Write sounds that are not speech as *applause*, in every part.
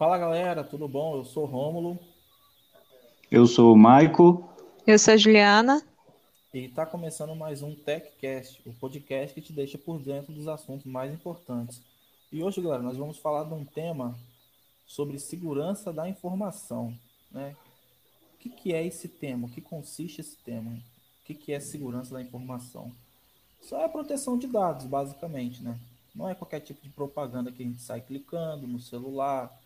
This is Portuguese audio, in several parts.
Fala galera, tudo bom? Eu sou Rômulo. Eu sou o Maico. Eu sou a Juliana. E está começando mais um TechCast, o podcast que te deixa por dentro dos assuntos mais importantes. E hoje, galera, nós vamos falar de um tema sobre segurança da informação. Né? O que, que é esse tema? O que consiste esse tema? O que, que é segurança da informação? Só é a proteção de dados, basicamente, né? Não é qualquer tipo de propaganda que a gente sai clicando no celular,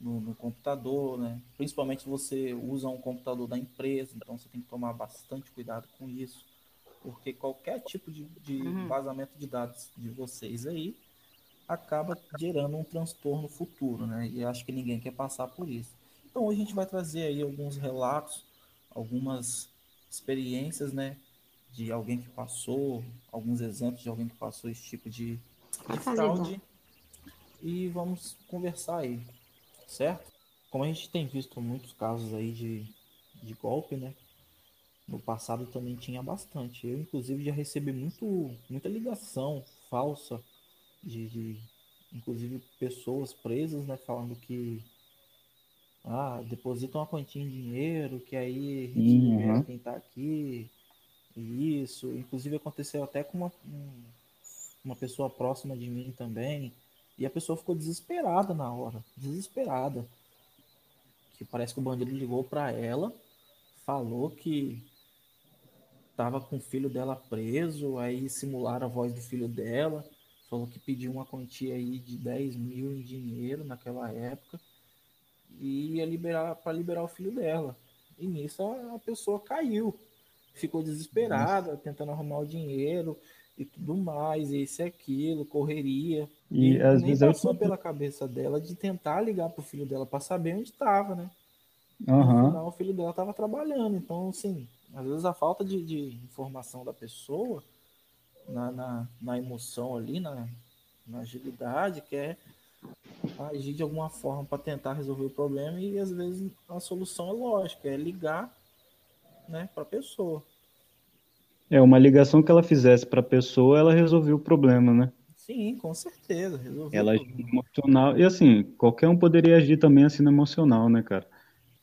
no, no, computador, né? Principalmente se você usa um computador da empresa, então você tem que tomar bastante cuidado com isso, porque qualquer tipo de, de uhum. vazamento de dados de vocês aí acaba gerando um transtorno futuro, né? E acho que ninguém quer passar por isso. Então hoje a gente vai trazer aí alguns relatos, algumas experiências, né? De alguém que passou, alguns exemplos de alguém que passou esse tipo de, de fraude. E vamos conversar aí certo? Como a gente tem visto muitos casos aí de, de golpe, né? No passado também tinha bastante. Eu, inclusive, já recebi muito, muita ligação falsa de, de inclusive, pessoas presas, né? Falando que ah, deposita uma quantia em dinheiro, que aí a gente uhum. quem tá aqui. E isso. Inclusive aconteceu até com uma, uma pessoa próxima de mim também e a pessoa ficou desesperada na hora, desesperada. Que parece que o bandido ligou para ela, falou que tava com o filho dela preso, aí simularam a voz do filho dela, falou que pediu uma quantia aí de 10 mil em dinheiro naquela época e ia liberar para liberar o filho dela. E nisso a, pessoa caiu, ficou desesperada, tentando arrumar o dinheiro e tudo mais, esse e aquilo, correria. E, e às nem vezes passou eu... pela cabeça dela de tentar ligar pro filho dela para saber onde estava, né? Uhum. No final, o filho dela estava trabalhando. Então, assim, às vezes a falta de, de informação da pessoa, na, na, na, emoção ali, na, na agilidade, quer agir de alguma forma para tentar resolver o problema e às vezes a solução é lógica, é ligar né, para a pessoa. É, uma ligação que ela fizesse para a pessoa, ela resolveu o problema, né? Sim, com certeza. Resolveu ela agiu emocional. E assim, qualquer um poderia agir também assim no emocional, né, cara?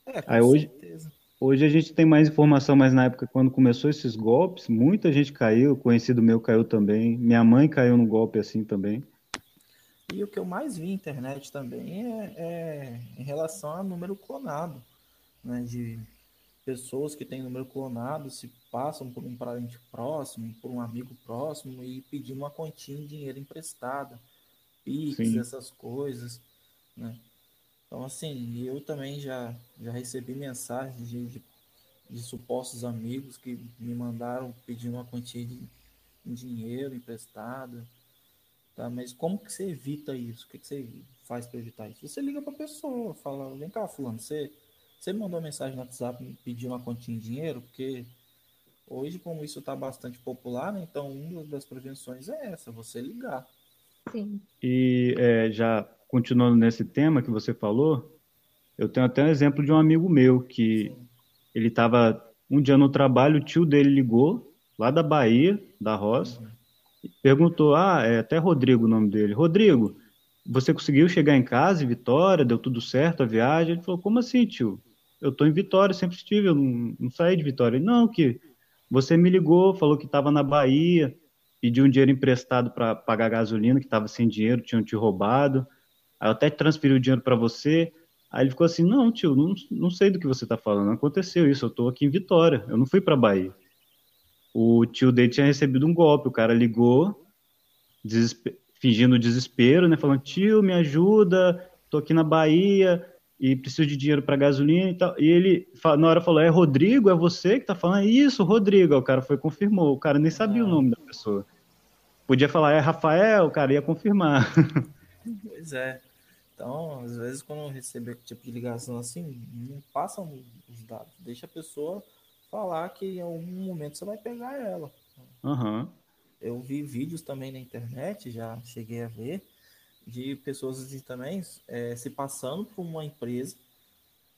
É, com Aí, hoje, certeza. Hoje a gente tem mais informação, mas na época, quando começou esses golpes, muita gente caiu, conhecido meu caiu também, minha mãe caiu no golpe assim também. E o que eu mais vi na internet também é, é em relação a número clonado, né, de pessoas que têm número clonado se passam por um parente próximo, por um amigo próximo e pedir uma quantia em dinheiro emprestada, Pix, Sim. essas coisas, né? Então, assim, eu também já, já recebi mensagens de, de, de supostos amigos que me mandaram pedir uma quantia de, de dinheiro emprestado, tá? Mas como que você evita isso? O que, que você faz para evitar isso? Você liga para a pessoa, fala, vem cá, fulano, você você me mandou uma mensagem no WhatsApp pedindo uma quantia em dinheiro, porque hoje, como isso está bastante popular, né, então uma das prevenções é essa, você ligar. Sim. E é, já continuando nesse tema que você falou, eu tenho até um exemplo de um amigo meu que Sim. ele estava um dia no trabalho, o tio dele ligou, lá da Bahia, da Roça, uhum. e perguntou, ah, é até Rodrigo o nome dele, Rodrigo, você conseguiu chegar em casa, em Vitória, deu tudo certo a viagem? Ele falou, como assim, tio? eu estou em Vitória, sempre estive, eu não, não saí de Vitória. Ele, não, que você me ligou, falou que estava na Bahia, pediu um dinheiro emprestado para pagar gasolina, que estava sem dinheiro, tinham te roubado. Aí eu até transferi o dinheiro para você. Aí ele ficou assim, não, tio, não, não sei do que você está falando, aconteceu isso, eu estou aqui em Vitória, eu não fui para Bahia. O tio dele tinha recebido um golpe, o cara ligou, desesper... fingindo desespero, né, falando, tio, me ajuda, estou aqui na Bahia, e preciso de dinheiro para gasolina e tal. E ele, na hora, falou: É Rodrigo? É você que tá falando? Isso, Rodrigo. O cara foi confirmou. O cara nem sabia ah. o nome da pessoa. Podia falar: É Rafael, o cara ia confirmar. *laughs* Pois é. Então, às vezes, quando receber tipo de ligação assim, não passam os dados. Deixa a pessoa falar que em algum momento você vai pegar ela. Uhum. Eu vi vídeos também na internet, já cheguei a ver, de pessoas assim, também é, se passando por uma empresa,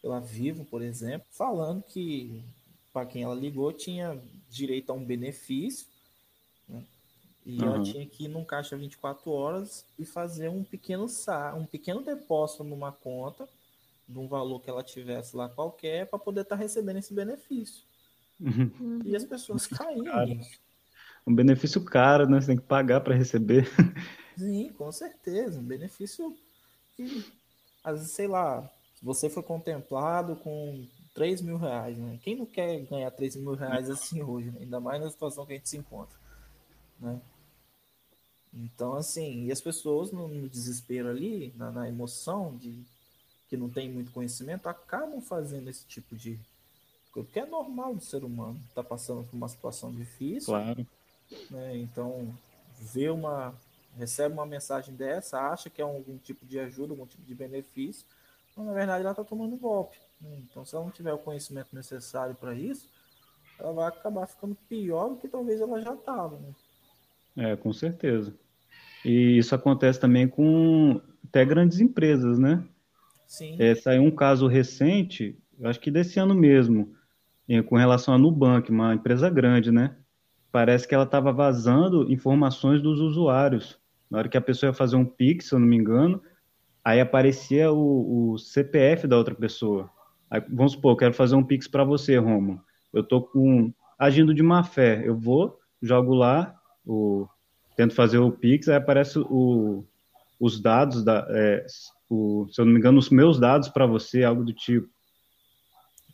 pela Vivo, por exemplo, falando que para quem ela ligou tinha direito a um benefício, né? E uhum. ela tinha que ir num caixa 24 horas e fazer um pequeno sa um pequeno depósito numa conta de um valor que ela tivesse lá qualquer para poder estar tá recebendo esse benefício. Uhum. E as pessoas nisso. Um benefício caro, né? Você tem que pagar para receber. *laughs* Sim, com certeza. Um benefício que, às vezes, sei lá, você foi contemplado com 3 mil reais, né? Quem não quer ganhar 3 mil reais assim hoje, né? ainda mais na situação que a gente se encontra, né? Então, assim, e as pessoas no, no desespero ali, na, na, emoção de que não tem muito conhecimento, acabam fazendo esse tipo de porque é normal do ser humano estar tá passando por uma situação difícil. Claro. Né? Então, vê uma recebe uma mensagem dessa, acha que é algum tipo de ajuda, algum tipo de benefício, mas na verdade ela está tomando golpe. Então, se ela não tiver o conhecimento necessário para isso, ela vai acabar ficando pior do que talvez ela já estava. Né? É, com certeza. E isso acontece também com até grandes empresas, né? Sim. É, saiu um caso recente, acho que desse ano mesmo, com relação à Nubank, uma empresa grande, né? Parece que ela estava vazando informações dos usuários. Na hora que a pessoa ia fazer um Pix, se eu não me engano, aí aparecia o, o CPF da outra pessoa. Aí, vamos supor, quero fazer um Pix para você, Romo. Eu tô com agindo de má fé. Eu vou, jogo lá, o, tento fazer o Pix, aí aparece o, os dados da, é, o, se eu não me engano, os meus dados para você, algo do tipo.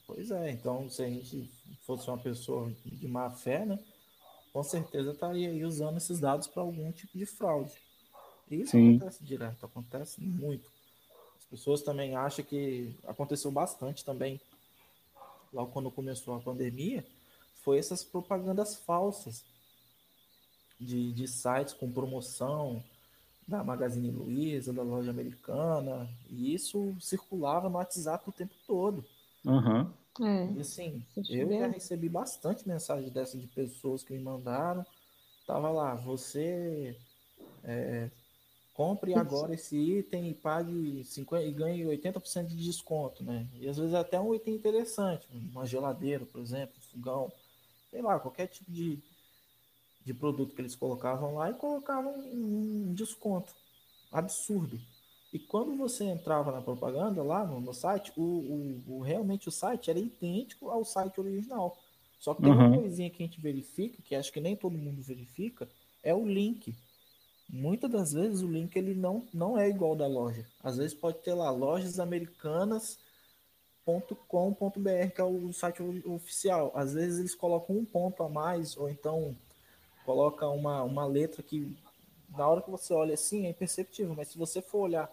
Pois é, então se a gente fosse uma pessoa de má fé, né, com certeza estaria usando esses dados para algum tipo de fraude. E isso Sim. acontece direto, acontece muito. As pessoas também acham que aconteceu bastante também, logo quando começou a pandemia, foi essas propagandas falsas de, de sites com promoção da Magazine Luiza, da loja americana, e isso circulava no WhatsApp o tempo todo. Uhum. É, e assim, eu já recebi bastante mensagem dessa de pessoas que me mandaram. Tava lá, você é, compre agora esse item e pague 50 e ganhe 80% de desconto, né? E às vezes até um item interessante, uma geladeira, por exemplo, um fogão, sei lá, qualquer tipo de, de produto que eles colocavam lá e colocavam um desconto absurdo. E quando você entrava na propaganda lá no, no site, o, o, o, realmente o site era idêntico ao site original. Só que tem uhum. uma coisinha que a gente verifica, que acho que nem todo mundo verifica, é o link. Muitas das vezes o link ele não, não é igual da loja. Às vezes pode ter lá lojasamericanas.com.br, que é o site oficial. Às vezes eles colocam um ponto a mais, ou então coloca uma, uma letra que na hora que você olha assim é imperceptível, mas se você for olhar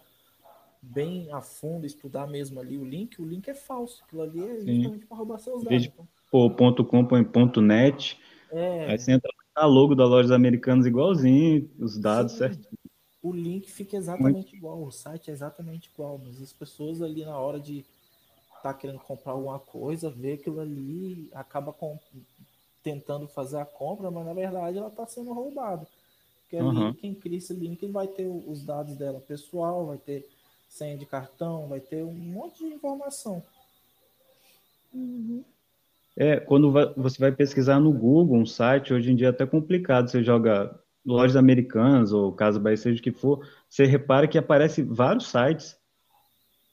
bem a fundo, estudar mesmo ali o link, o link é falso. Aquilo ali é justamente para roubar seus dados. Então. Pô, ponto .com, ponto .net, é. aí você entra na logo da loja americanas igualzinho, os dados Sim. certinho. O link fica exatamente Muito. igual, o site é exatamente igual, mas as pessoas ali na hora de estar tá querendo comprar alguma coisa, vê aquilo ali, acaba com... tentando fazer a compra, mas na verdade ela está sendo roubada. Porque ali uhum. quem cria esse link vai ter os dados dela pessoal, vai ter senha de cartão, vai ter um monte de informação. Uhum. É, quando você vai pesquisar no Google um site, hoje em dia é até complicado, você joga lojas americanas ou Casa Bahia, seja o que for, você repara que aparece vários sites.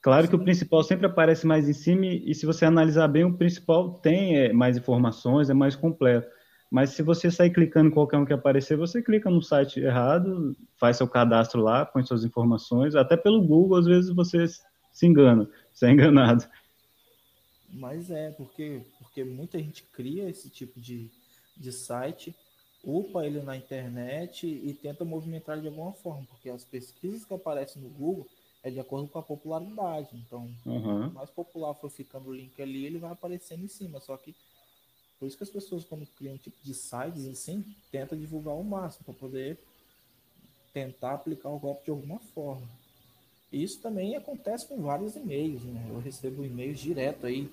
Claro que o principal sempre aparece mais em cima e se você analisar bem, o principal tem é, mais informações, é mais completo. Mas se você sair clicando em qualquer um que aparecer, você clica no site errado, faz seu cadastro lá, põe suas informações. Até pelo Google, às vezes você se engana, você é enganado. Mas é, porque, porque muita gente cria esse tipo de, de site, upa ele na internet e tenta movimentar de alguma forma, porque as pesquisas que aparecem no Google é de acordo com a popularidade. Então, uhum. mais popular for ficando o link ali, ele vai aparecendo em cima. Só que por isso que as pessoas, quando criam um tipo de sites assim, tentam divulgar o máximo para poder tentar aplicar o golpe de alguma forma. Isso também acontece com vários e-mails, né? Eu recebo e-mails direto aí.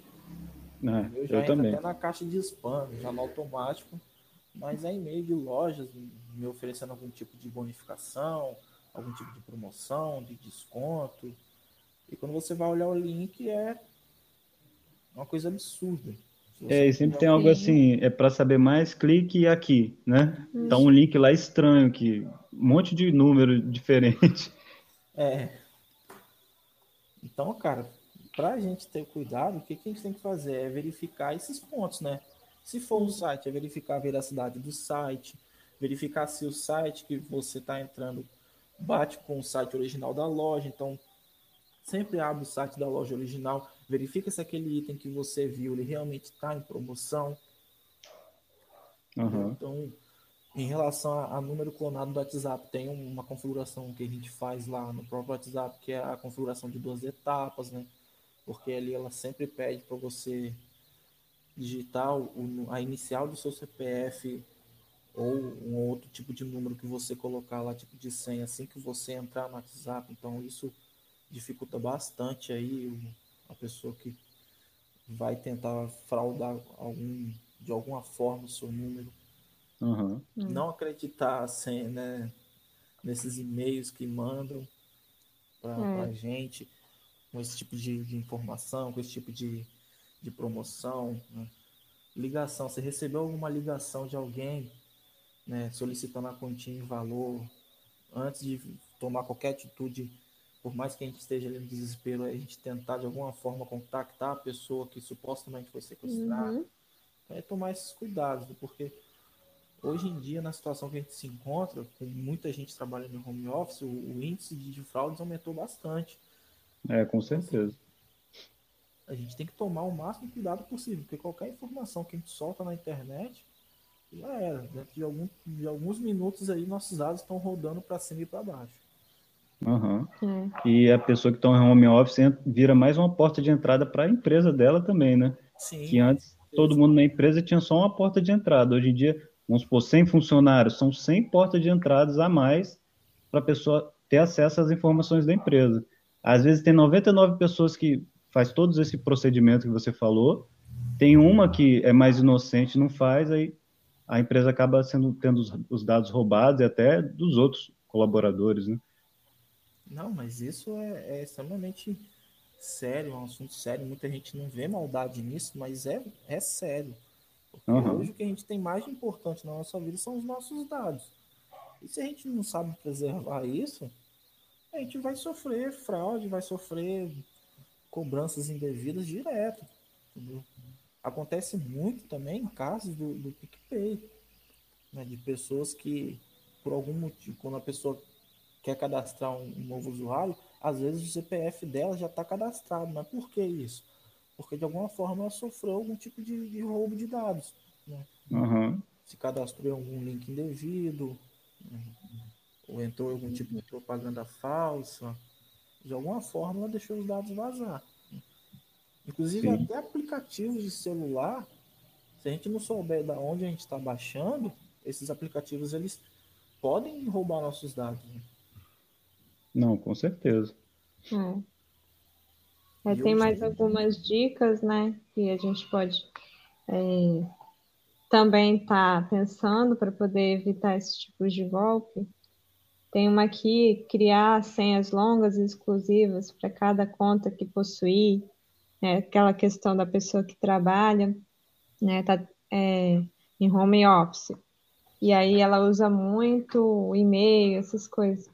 É, eu já eu também. até na caixa de spam, já no automático. Mas é e-mail de lojas me oferecendo algum tipo de bonificação, algum tipo de promoção, de desconto. E quando você vai olhar o link, é uma coisa absurda É, e sempre tem algo assim, é para saber mais, clique aqui, né? Hum. Tá um link lá estranho que um monte de número *laughs* diferente. É. Então, cara, para a gente ter cuidado, o que, que a gente tem que fazer é verificar esses pontos, né? Se for um site, é verificar a veracidade do site, verificar se o site que você está entrando bate com o site original da loja. Então, sempre abre o site da loja original, verifica se aquele item que você viu ele realmente está em promoção. Uhum. Então, em relação a, a, número clonado do WhatsApp, tem uma configuração que a gente faz lá no próprio WhatsApp, que é a configuração de duas etapas, né? Porque ali ela sempre pede para você digitar o, a inicial do seu CPF ou um outro tipo de número que você colocar lá, tipo de senha, assim que você entrar no WhatsApp. Então, isso dificulta bastante aí a pessoa que vai tentar fraudar algum, de alguma forma o seu número. Uhum. Não acreditar assim, né, nesses e-mails que mandam para a gente com esse tipo de, de, informação, com esse tipo de, de promoção. Né? Ligação, você recebeu alguma ligação de alguém né, solicitando a quantia em valor, antes de tomar qualquer atitude por mais que a gente esteja ali no desespero, a gente tentar de alguma forma contactar a pessoa que supostamente foi sequestrada. Uhum. É tomar esses cuidados, porque hoje em dia, na situação que a gente se encontra, com muita gente trabalhando em home office, o, o índice de fraudes aumentou bastante. É, com certeza. A gente tem que tomar o máximo cuidado possível, porque qualquer informação que a gente solta na internet, já era. Dentro de, algum, de alguns minutos aí, nossos dados estão rodando para cima e para baixo. Uhum. É. E a pessoa que está em home office vira mais uma porta de entrada para a empresa dela também, né? Sim. Que antes todo mundo na empresa tinha só uma porta de entrada. Hoje em dia, vamos supor, 100 funcionários, são 100 portas de entradas a mais para a pessoa ter acesso às informações da empresa. Às vezes tem 99 pessoas que faz todos esse procedimento que você falou, tem uma que é mais inocente não faz, aí a empresa acaba sendo tendo os, os dados roubados e até dos outros colaboradores, né? Não, mas isso é, é extremamente sério, é um assunto sério. Muita gente não vê maldade nisso, mas é, é sério. Uhum. hoje o que a gente tem mais importante na nossa vida são os nossos dados. E se a gente não sabe preservar isso, a gente vai sofrer fraude, vai sofrer cobranças indevidas direto. Entendeu? Acontece muito também em casos do, do PicPay, né, de pessoas que, por algum motivo, quando a pessoa quer cadastrar um, um novo usuário, às vezes o CPF dela já está cadastrado. Mas por que isso? Porque de alguma forma ela sofreu algum tipo de, de roubo de dados. Né? Uhum. Se cadastrou em algum link indevido, né? Ou entrou em algum tipo de propaganda falsa. De alguma forma ela deixou os dados vazar. Inclusive Sim. até aplicativos de celular, se a gente não souber da onde a gente está baixando, esses aplicativos eles podem roubar nossos dados. Né? Não, com certeza. É. É, tem mais algumas dicas, né, que a gente pode é, também estar tá pensando para poder evitar esse tipo de golpe. Tem uma aqui, criar senhas longas e exclusivas para cada conta que possuir, né, aquela questão da pessoa que trabalha, né, tá é, em home office. E aí ela usa muito e-mail, essas coisas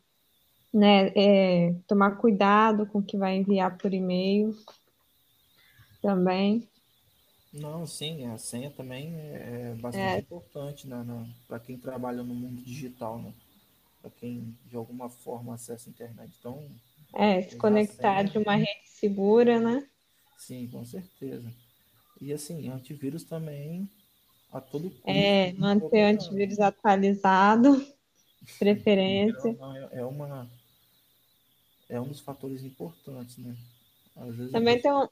né, é, tomar cuidado com o que vai enviar por e-mail também. Não, sim, a senha também é, é bastante é. importante né, né para quem trabalha no mundo digital, né? Para quem de alguma forma acessa a internet. Então, é, se conectar de uma rede segura, né? Sim, com certeza. E assim, antivírus também a todo custo. É, manter o antivírus atualizado, preferência. É, é uma é um dos fatores importantes, né? Também tem um,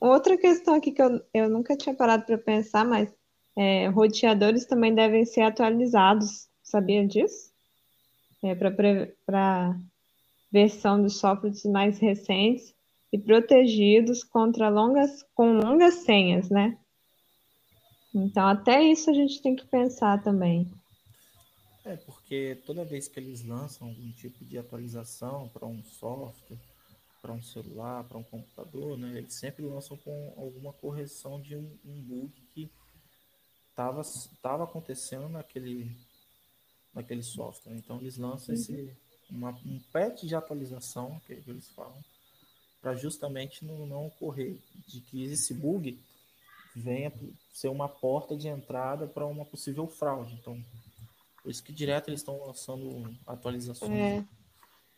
outra questão aqui que eu, eu nunca tinha parado para pensar, mas é, roteadores também devem ser atualizados, sabia disso? É, para versão dos softwares mais recentes e protegidos contra longas, com longas senhas, né? Então, até isso a gente tem que pensar também. É, porque toda vez que eles lançam algum tipo de atualização para um software para um celular, para um computador, né, eles sempre lançam com alguma correção de um, um bug que estava tava acontecendo naquele, naquele software. Então eles lançam esse, uma, um patch de atualização, que eles falam, para justamente não, não ocorrer de que esse bug venha ser uma porta de entrada para uma possível fraude. Então, por isso que direto eles estão lançando atualizações. É,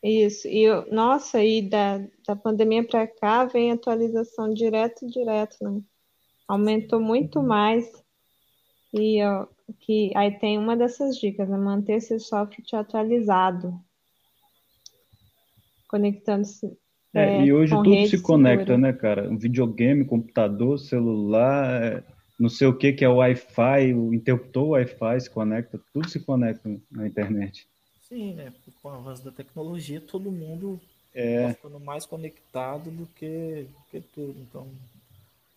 isso. E nossa, e da, da pandemia para cá vem atualização direto, direto, né? Aumentou muito mais. E ó, que aí tem uma dessas dicas, né? Manter seu software atualizado. Conectando-se é, é, e hoje tudo se conecta, segura. né, cara? Um videogame, computador, celular, é, não sei o que que é o Wi-Fi, o interruptor Wi-Fi se conecta, tudo se conecta na internet. Sim, né? Com o avanço da tecnologia, todo mundo é. tá ficando mais conectado do que, do que tudo. Então,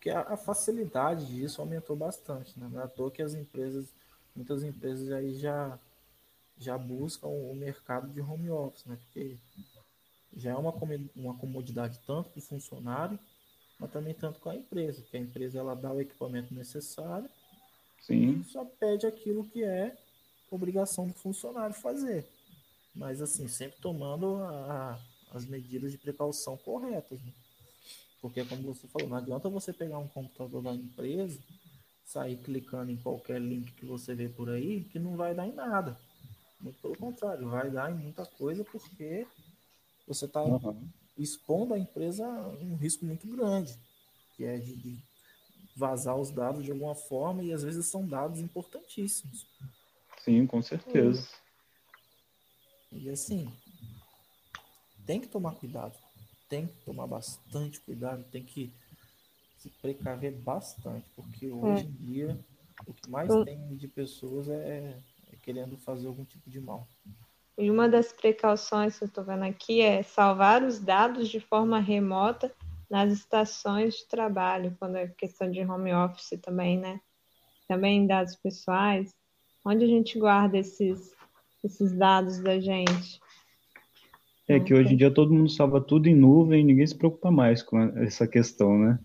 que a, a, facilidade disso aumentou bastante, né? Não é à toa que as empresas, muitas empresas aí já, já buscam o mercado de home office, né? Porque já é uma, uma comodidade tanto para o funcionário, mas também tanto com a empresa, que a empresa ela dá o equipamento necessário Sim. e só pede aquilo que é obrigação do funcionário fazer. Mas assim, sempre tomando a, as medidas de precaução corretas. Né? Porque como você falou, não adianta você pegar um computador da empresa, sair clicando em qualquer link que você vê por aí, que não vai dar em nada. Muito pelo contrário, vai dar em muita coisa porque você está uhum. expondo a empresa a um risco muito grande, que é de, de vazar os dados de alguma forma e às vezes são dados importantíssimos. Sim, com certeza. E assim, tem que tomar cuidado, tem que tomar bastante cuidado, tem que se precaver bastante, porque hoje é. em dia o que mais tem de pessoas é, é querendo fazer algum tipo de mal. E uma das precauções que eu estou vendo aqui é salvar os dados de forma remota nas estações de trabalho, quando é questão de home office também, né? Também dados pessoais. Onde a gente guarda esses, esses dados da gente? É que hoje em dia todo mundo salva tudo em nuvem, ninguém se preocupa mais com essa questão, né?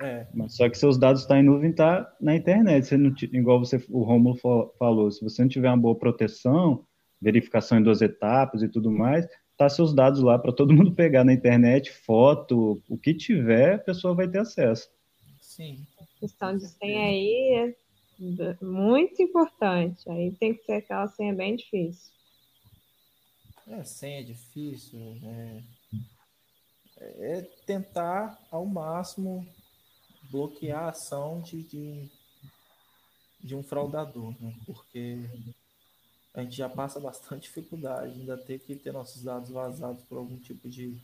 É. Mas só que seus dados estão tá em nuvem, tá na internet. Você não, igual você, o Romulo falou, se você não tiver uma boa proteção, verificação em duas etapas e tudo mais, tá seus dados lá para todo *laughs* mundo pegar na internet, foto, o que tiver, a pessoa vai ter acesso. Sim. A questão de senha aí é muito importante. Aí tem que ser aquela senha bem difícil. É, senha é difícil. É, é tentar ao máximo bloquear a ação de, de, de um fraudador, né? Porque a gente já passa bastante dificuldade, ainda ter que ter nossos dados vazados por algum tipo de,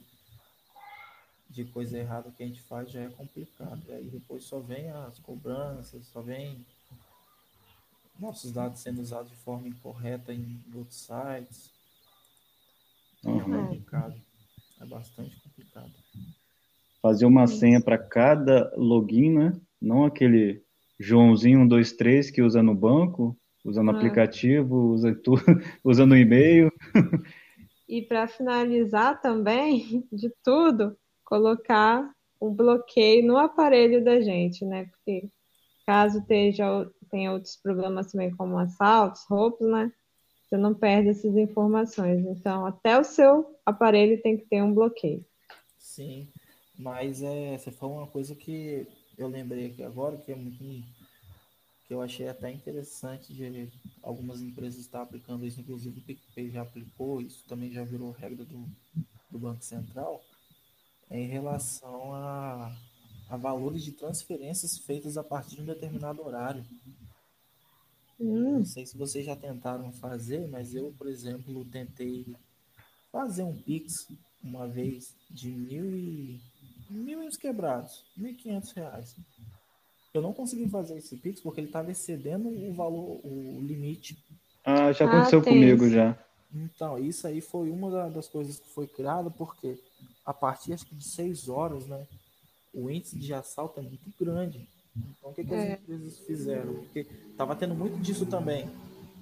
de coisa errada que a gente faz já é complicado. E aí depois só vem as cobranças, só vem nossos dados sendo usados de forma incorreta em outros sites. Uhum. É complicado. É bastante complicado. Fazer uma senha para cada login, né? Não aquele Joãozinho 123 que usa no banco, usando ah. aplicativo, usa tudo, *laughs* usando e-mail. E para finalizar também, de tudo, colocar um bloqueio no aparelho da gente, né? Porque caso esteja, tenha outros problemas também, como assaltos, roubos, né? Você não perde essas informações. Então, até o seu aparelho tem que ter um bloqueio. Sim, mas é, você falou uma coisa que eu lembrei aqui agora, que é muito que eu achei até interessante de algumas empresas estar aplicando isso, inclusive o PicPay já aplicou, isso também já virou regra do, do Banco Central, é em relação a, a valores de transferências feitas a partir de um determinado horário. Hum. Não sei se vocês já tentaram fazer, mas eu, por exemplo, tentei fazer um Pix uma vez de mil e mil e uns quebrados, mil e quinhentos reais. Eu não consegui fazer esse Pix porque ele estava excedendo o valor, o limite. Ah, já aconteceu ah, comigo já. Então, isso aí foi uma das coisas que foi criada porque a partir acho que de seis horas, né, o índice de assalto é muito grande. Então, o que, que é. as empresas fizeram? Porque estava tendo muito disso também,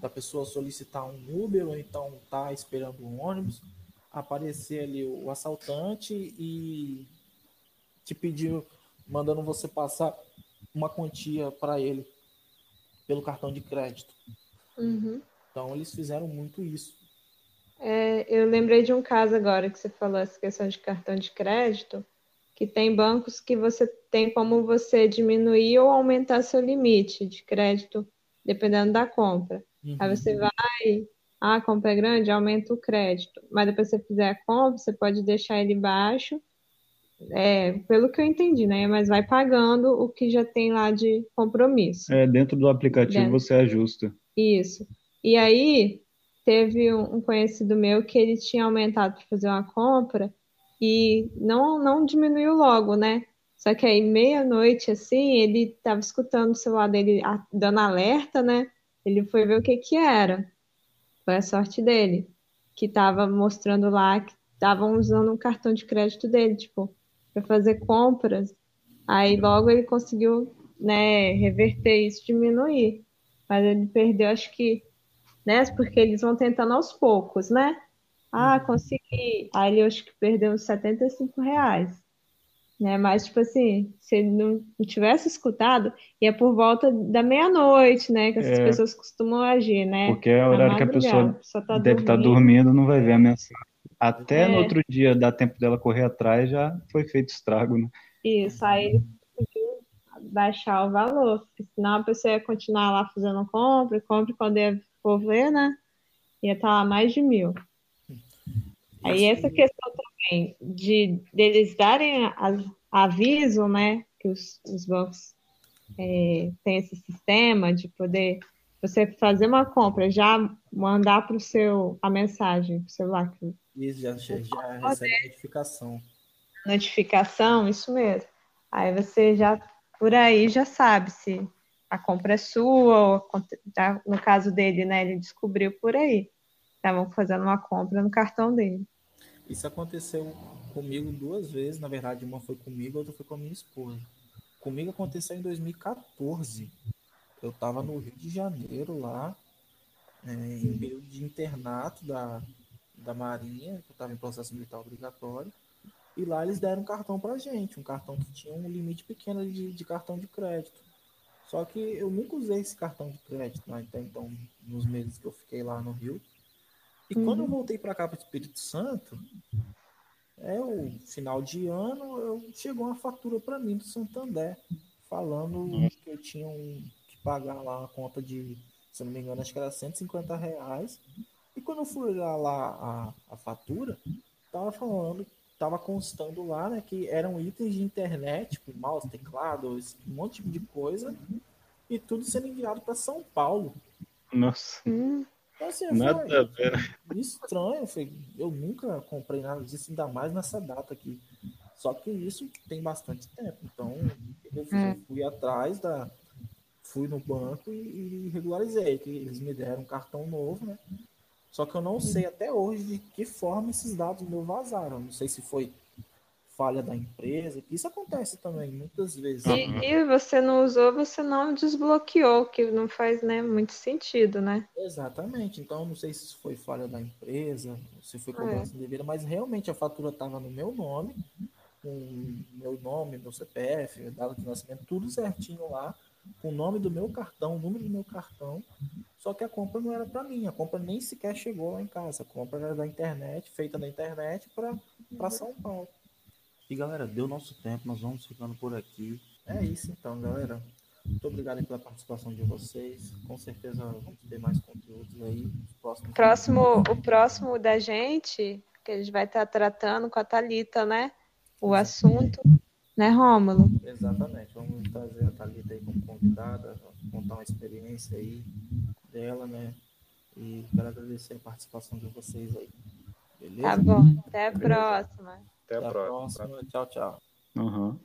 da pessoa solicitar um Uber ou então tá esperando um ônibus aparecer ali o assaltante e te pedir, mandando você passar uma quantia para ele pelo cartão de crédito. Uhum. Então eles fizeram muito isso. É, eu lembrei de um caso agora que você falou essa questão de cartão de crédito, que tem bancos que você tem como você diminuir ou aumentar seu limite de crédito, dependendo da compra. Uhum. Aí você vai, ah, a compra é grande, aumenta o crédito. Mas depois que você fizer a compra, você pode deixar ele baixo, é, pelo que eu entendi, né? Mas vai pagando o que já tem lá de compromisso. É, dentro do aplicativo dentro. você ajusta. Isso. E aí, teve um conhecido meu que ele tinha aumentado para fazer uma compra e não, não diminuiu logo, né? Só que aí, meia-noite, assim, ele estava escutando o celular dele dando alerta, né? Ele foi ver o que que era. Foi a sorte dele, que estava mostrando lá que estavam usando um cartão de crédito dele, tipo, para fazer compras. Aí logo ele conseguiu, né, reverter isso, diminuir. Mas ele perdeu, acho que né? Porque eles vão tentando aos poucos, né? Ah, uhum. Consegui. Aí ele acho que perdeu uns 75 reais. Né? Mas, tipo assim, se ele não, tivesse escutado, ia por volta da meia-noite, né? Que essas é, pessoas costumam agir, né? Porque é o horário que a pessoa, pessoa tá deve estar tá dormindo, não vai ver a mensagem. Até é. no outro dia dá tempo dela correr atrás, já foi feito estrago, né? Isso, aí ele conseguiu baixar o valor, porque senão a pessoa ia continuar lá fazendo compra, compra quando ia for ver, né? Ia estar tá lá mais de mil. Aí essa questão também de deles darem a, aviso, né? Que os, os bancos é, têm esse sistema de poder você fazer uma compra, já mandar para o seu a mensagem para o celular. Isso, já, já, já recebe notificação. Notificação, isso mesmo. Aí você já, por aí, já sabe se a compra é sua, ou, tá, no caso dele, né, ele descobriu por aí. Estavam fazendo uma compra no cartão dele. Isso aconteceu comigo duas vezes, na verdade, uma foi comigo, outra foi com a minha esposa. Comigo aconteceu em 2014. Eu estava no Rio de Janeiro lá, é, em período de internato da, da Marinha, eu estava em processo militar obrigatório. E lá eles deram um cartão para gente, um cartão que tinha um limite pequeno de, de cartão de crédito. Só que eu nunca usei esse cartão de crédito né? então, nos meses que eu fiquei lá no Rio. E uhum. quando eu voltei para cá, para o Espírito Santo, é o final de ano, eu, chegou uma fatura para mim do Santander, falando uhum. que eu tinha um, que pagar lá uma conta de, se não me engano, acho que era 150 reais. E quando eu fui olhar lá a, a fatura, tava falando estava constando lá, né, que eram itens de internet, tipo mouse, teclado, um monte de coisa, e tudo sendo enviado para São Paulo. Nossa. Hum. Então, assim, nada falei, a ver. Estranho, eu, falei, eu nunca comprei nada disso, ainda mais nessa data aqui. Só que isso tem bastante tempo. Então, eu fui, é. fui atrás da. Fui no banco e, e regularizei, que eles me deram um cartão novo, né? Só que eu não sei até hoje de que forma esses dados meus vazaram. Não sei se foi falha da empresa, que isso acontece também muitas vezes. E, e, você não usou, você não desbloqueou, que não faz né, muito sentido, né? Exatamente. Então, não sei se foi falha da empresa, se foi cobrança é. devida, mas realmente a fatura estava no meu nome, com meu nome, meu CPF, data de nascimento, tudo certinho lá, com o nome do meu cartão, o número do meu cartão. Só que a compra não era para mim, a compra nem sequer chegou lá em casa. A compra era da internet, feita na internet para São Paulo. E galera, deu nosso tempo, nós vamos ficando por aqui. É isso então, galera. Muito obrigado pela participação de vocês. Com certeza vamos ter mais conteúdos aí. Próximo, o próximo da gente, que a gente vai estar tratando com a Thalita, né? O assunto, né, Rômulo? Exatamente. Vamos trazer a Thalita aí como convidada, contar uma experiência aí dela, né? E quero agradecer a participação de vocês aí. Beleza? Tá bom, até a próxima. Até a, Até a próxima. próxima. Tchau, tchau. Uhum.